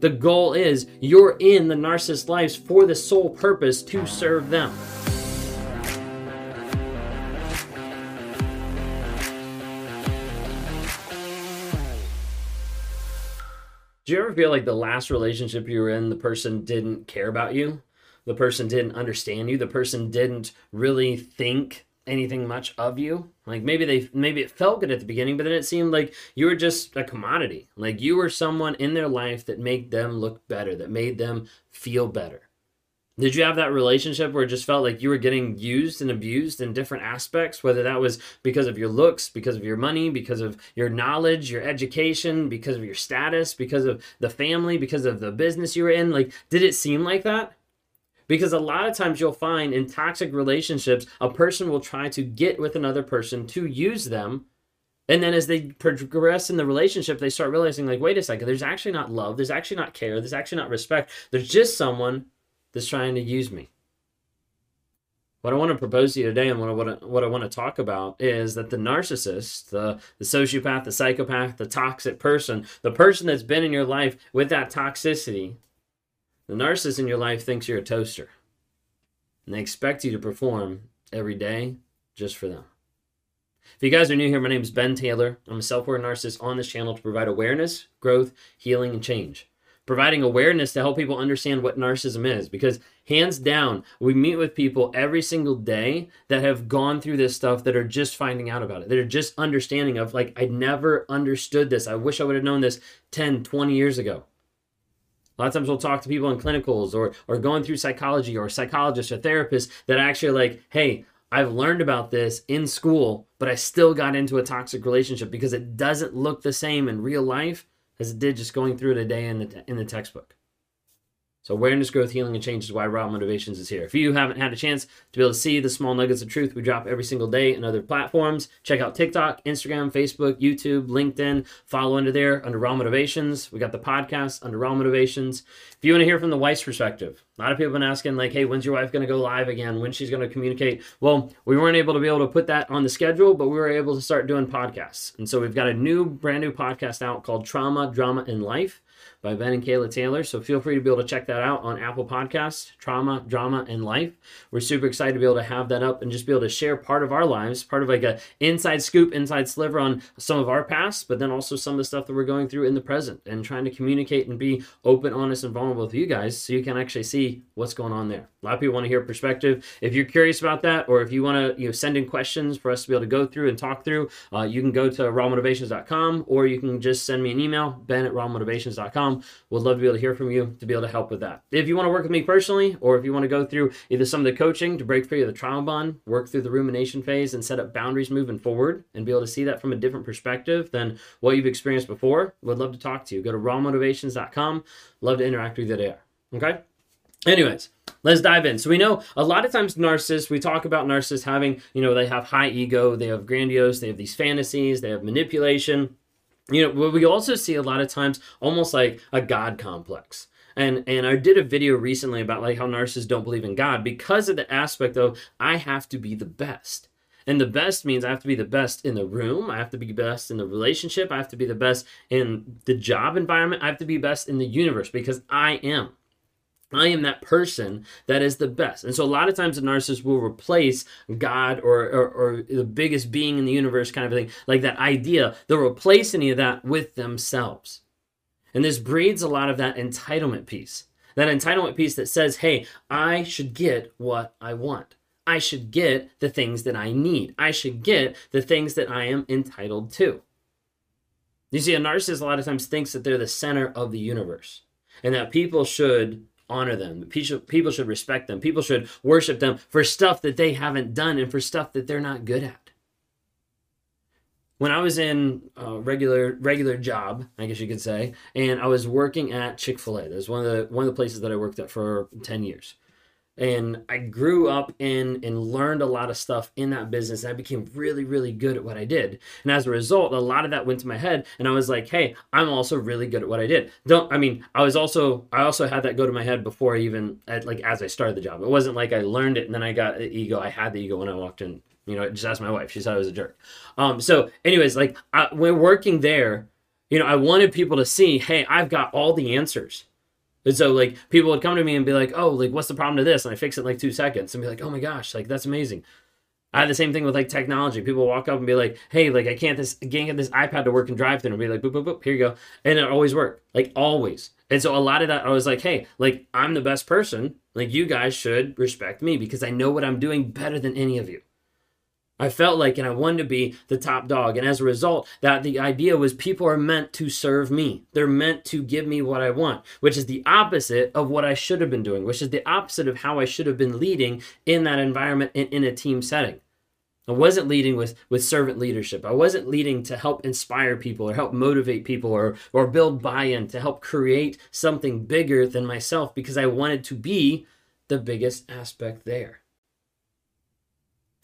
The goal is you're in the narcissist's lives for the sole purpose to serve them. Do you ever feel like the last relationship you were in, the person didn't care about you? The person didn't understand you? The person didn't really think anything much of you. Like maybe they maybe it felt good at the beginning, but then it seemed like you were just a commodity. Like you were someone in their life that made them look better, that made them feel better. Did you have that relationship where it just felt like you were getting used and abused in different aspects, whether that was because of your looks, because of your money, because of your knowledge, your education, because of your status, because of the family, because of the business you were in? Like, did it seem like that? Because a lot of times you'll find in toxic relationships, a person will try to get with another person to use them. And then as they progress in the relationship, they start realizing, like, wait a second, there's actually not love, there's actually not care, there's actually not respect. There's just someone that's trying to use me. What I want to propose to you today and what I what I want to talk about is that the narcissist, the, the sociopath, the psychopath, the toxic person, the person that's been in your life with that toxicity, the narcissist in your life thinks you're a toaster. And they expect you to perform every day just for them. If you guys are new here, my name is Ben Taylor. I'm a self aware narcissist on this channel to provide awareness, growth, healing, and change. Providing awareness to help people understand what narcissism is. Because, hands down, we meet with people every single day that have gone through this stuff that are just finding out about it. That are just understanding of, like, I never understood this. I wish I would have known this 10, 20 years ago. A lot of times we'll talk to people in clinicals or or going through psychology or psychologists or therapists that actually like, hey, I've learned about this in school, but I still got into a toxic relationship because it doesn't look the same in real life as it did just going through it a day in the in the textbook. So awareness, growth, healing, and change is why Raw Motivations is here. If you haven't had a chance to be able to see the small nuggets of truth we drop every single day in other platforms, check out TikTok, Instagram, Facebook, YouTube, LinkedIn. Follow under there under Raw Motivations. We got the podcast under Raw Motivations. If you want to hear from the wife's perspective, a lot of people have been asking, like, hey, when's your wife going to go live again? When she's going to communicate? Well, we weren't able to be able to put that on the schedule, but we were able to start doing podcasts. And so we've got a new, brand new podcast out called Trauma, Drama, and Life by Ben and Kayla Taylor. So feel free to be able to check that out on Apple Podcasts, Trauma, Drama, and Life. We're super excited to be able to have that up and just be able to share part of our lives, part of like a inside scoop, inside sliver on some of our past, but then also some of the stuff that we're going through in the present and trying to communicate and be open, honest, and vulnerable with you guys so you can actually see what's going on there. A lot of people want to hear perspective. If you're curious about that, or if you want to you know send in questions for us to be able to go through and talk through, uh, you can go to rawmotivations.com or you can just send me an email, ben at rawmotivations.com. We'd love to be able to hear from you to be able to help with that. If you want to work with me personally, or if you want to go through either some of the coaching to break free of the trauma bond, work through the rumination phase, and set up boundaries moving forward, and be able to see that from a different perspective than what you've experienced before, would love to talk to you. Go to rawmotivations.com. Love to interact with you there. Okay? Anyways, let's dive in. So we know a lot of times narcissists, we talk about narcissists having, you know, they have high ego, they have grandiose, they have these fantasies, they have manipulation. You know, what we also see a lot of times almost like a God complex. And and I did a video recently about like how narcissists don't believe in God because of the aspect of I have to be the best. And the best means I have to be the best in the room. I have to be best in the relationship. I have to be the best in the job environment. I have to be best in the universe because I am. I am that person that is the best. And so a lot of times the narcissist will replace God or, or, or, the biggest being in the universe kind of thing, like that idea. They'll replace any of that with themselves. And this breeds a lot of that entitlement piece. That entitlement piece that says, hey, I should get what I want. I should get the things that I need. I should get the things that I am entitled to. You see, a narcissist a lot of times thinks that they're the center of the universe and that people should honor them. People should respect them. People should worship them for stuff that they haven't done and for stuff that they're not good at. When I was in a regular regular job, I guess you could say, and I was working at Chick Fil A. That's one of the one of the places that I worked at for ten years and I grew up in and learned a lot of stuff in that business. And I became really, really good at what I did. And as a result, a lot of that went to my head. And I was like, hey, I'm also really good at what I did. Don't, I mean, I was also, I also had that go to my head before I even, like, as I started the job. It wasn't like I learned it and then I got the ego. I had the ego when I walked in. You know, just ask my wife. She said I was a jerk. Um, so, anyways, like, I, when working there, You know, I wanted people to see, hey, I've got all the answers. And so like people would come to me and be like, "Oh, like what's the problem to this?" And I fix it in like 2 seconds and be like, "Oh my gosh, like that's amazing." I had the same thing with like technology. People walk up and be like, "Hey, like I can't this can't get this iPad to work and drive through." And be like, "Boop boop boop, here you go," and it always worked, like always. And so a lot of that, I was like, "Hey, like I'm the best person. Like you guys should respect me because I know what I'm doing better than any of you." I felt like, and I wanted to be the top dog. And as a result, that the idea was people are meant to serve me. They're meant to give me what I want, which is the opposite of what I should have been doing, which is the opposite of how I should have been leading in that environment and in a team setting. I wasn't leading with, with servant leadership. I wasn't leading to help inspire people or help motivate people or, or build buy in to help create something bigger than myself because I wanted to be the biggest aspect there.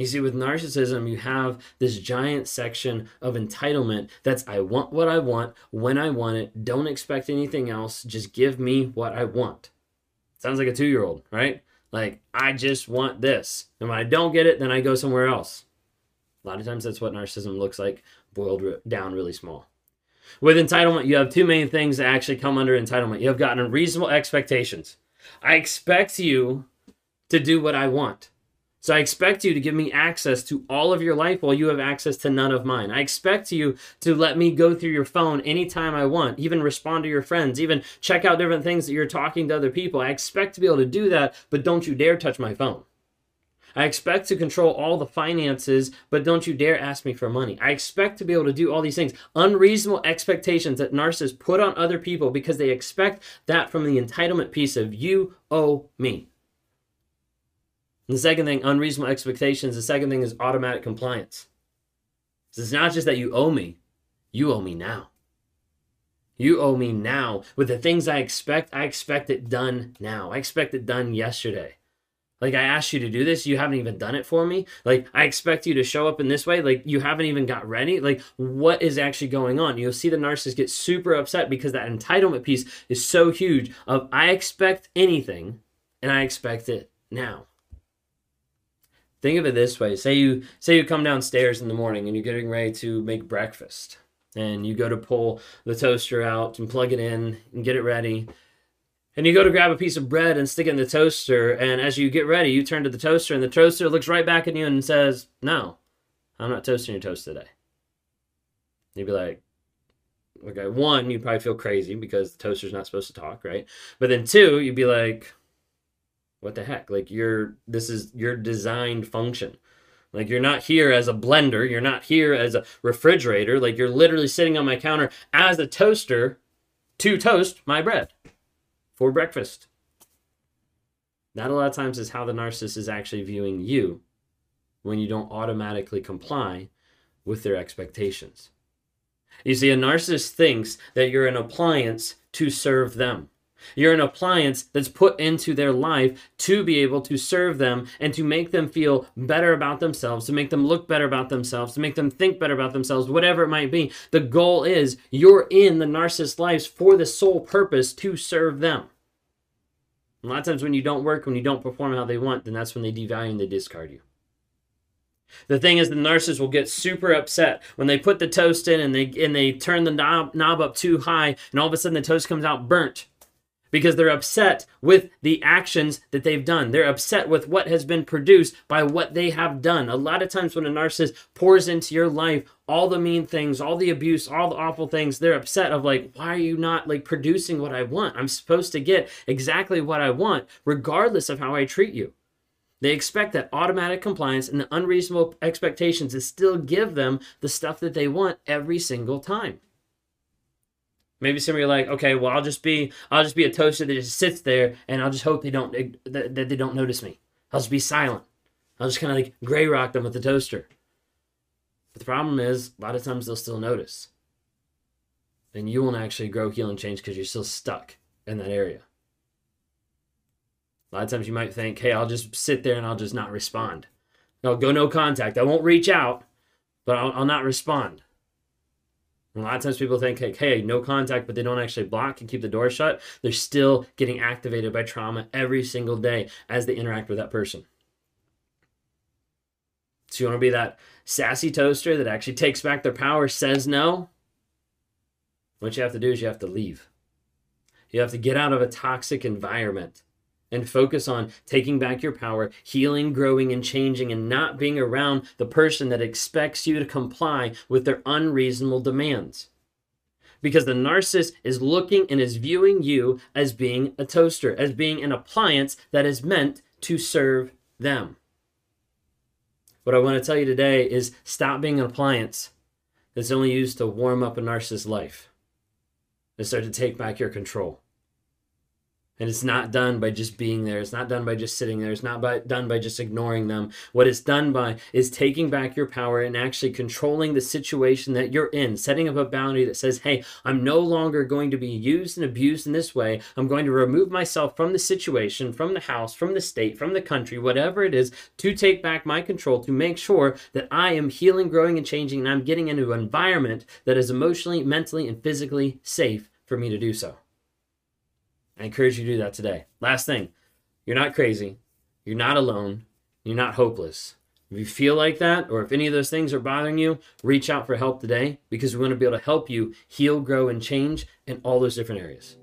You see, with narcissism, you have this giant section of entitlement that's I want what I want when I want it. Don't expect anything else. Just give me what I want. Sounds like a two year old, right? Like, I just want this. And when I don't get it, then I go somewhere else. A lot of times that's what narcissism looks like, boiled down really small. With entitlement, you have two main things that actually come under entitlement. You have gotten unreasonable expectations. I expect you to do what I want. So I expect you to give me access to all of your life while you have access to none of mine. I expect you to let me go through your phone anytime I want, even respond to your friends, even check out different things that you're talking to other people. I expect to be able to do that, but don't you dare touch my phone. I expect to control all the finances, but don't you dare ask me for money. I expect to be able to do all these things. Unreasonable expectations that narcissists put on other people because they expect that from the entitlement piece of you owe me. And the second thing, unreasonable expectations. The second thing is automatic compliance. So it's not just that you owe me, you owe me now. You owe me now. With the things I expect, I expect it done now. I expect it done yesterday. Like I asked you to do this, you haven't even done it for me. Like I expect you to show up in this way, like you haven't even got ready. Like what is actually going on? You'll see the narcissist get super upset because that entitlement piece is so huge of I expect anything and I expect it now. Think of it this way. Say you say you come downstairs in the morning and you're getting ready to make breakfast. And you go to pull the toaster out and plug it in and get it ready. And you go to grab a piece of bread and stick it in the toaster. And as you get ready, you turn to the toaster, and the toaster looks right back at you and says, No, I'm not toasting your toast today. You'd be like, Okay, one, you'd probably feel crazy because the toaster's not supposed to talk, right? But then two, you'd be like, what the heck? Like you're this is your designed function. Like you're not here as a blender you're not here as a refrigerator like you're literally sitting on my counter as a toaster to toast my bread for breakfast. That a lot of times is how the narcissist is actually viewing you when you don't automatically comply with their expectations. You see a narcissist thinks that you're an appliance to serve them you're an appliance that's put into their life to be able to serve them and to make them feel better about themselves, to make them look better about themselves, to make them think better about themselves, whatever it might be. The goal is you're in the narcissist's lives for the sole purpose to serve them. A lot of times when you don't work, when you don't perform how they want, then that's when they devalue and they discard you. The thing is, the narcissist will get super upset when they put the toast in and they and they turn the knob, knob up too high, and all of a sudden the toast comes out burnt because they're upset with the actions that they've done. They're upset with what has been produced by what they have done. A lot of times when a narcissist pours into your life all the mean things, all the abuse, all the awful things, they're upset of like, why are you not like producing what I want? I'm supposed to get exactly what I want regardless of how I treat you. They expect that automatic compliance and the unreasonable expectations to still give them the stuff that they want every single time. Maybe some of you are like, okay, well, I'll just be, I'll just be a toaster that just sits there, and I'll just hope they don't, that, they don't notice me. I'll just be silent. I'll just kind of like gray rock them with the toaster. But the problem is, a lot of times they'll still notice, and you won't actually grow, heal, and change because you're still stuck in that area. A lot of times you might think, hey, I'll just sit there and I'll just not respond. I'll go no contact. I won't reach out, but I'll, I'll not respond. A lot of times people think, like, hey, no contact, but they don't actually block and keep the door shut. They're still getting activated by trauma every single day as they interact with that person. So you want to be that sassy toaster that actually takes back their power, says no, What you have to do is you have to leave. You have to get out of a toxic environment and focus on taking back your power, healing, growing, and changing, and not being around the person that expects you to comply with their unreasonable demands. Because the narcissist is looking and is viewing you as being a toaster, as being an appliance that is meant to serve them. What I want to tell you today is stop being an appliance that's only used to warm up a narcissist's life and start to take back your control. And it's not done by just being there. It's not done by just sitting there. It's not by, done by just ignoring them. What it's done by is taking back your power and actually controlling the situation that you're in, setting up a boundary that says, hey, I'm no longer going to be used and abused in this way. I'm going to remove myself from the situation, from the house, from the state, from the country, whatever it is, to take back my control, to make sure that I am healing, growing, and changing, and I'm getting into an environment that is emotionally, mentally, and physically safe for me to do so. I encourage you to do that today. Last thing, you're not crazy. You're not alone. You're not hopeless. If you feel like that, or if any of those things are bothering you, reach out for help today because we want to be able to help you heal, grow, and change in all those different areas.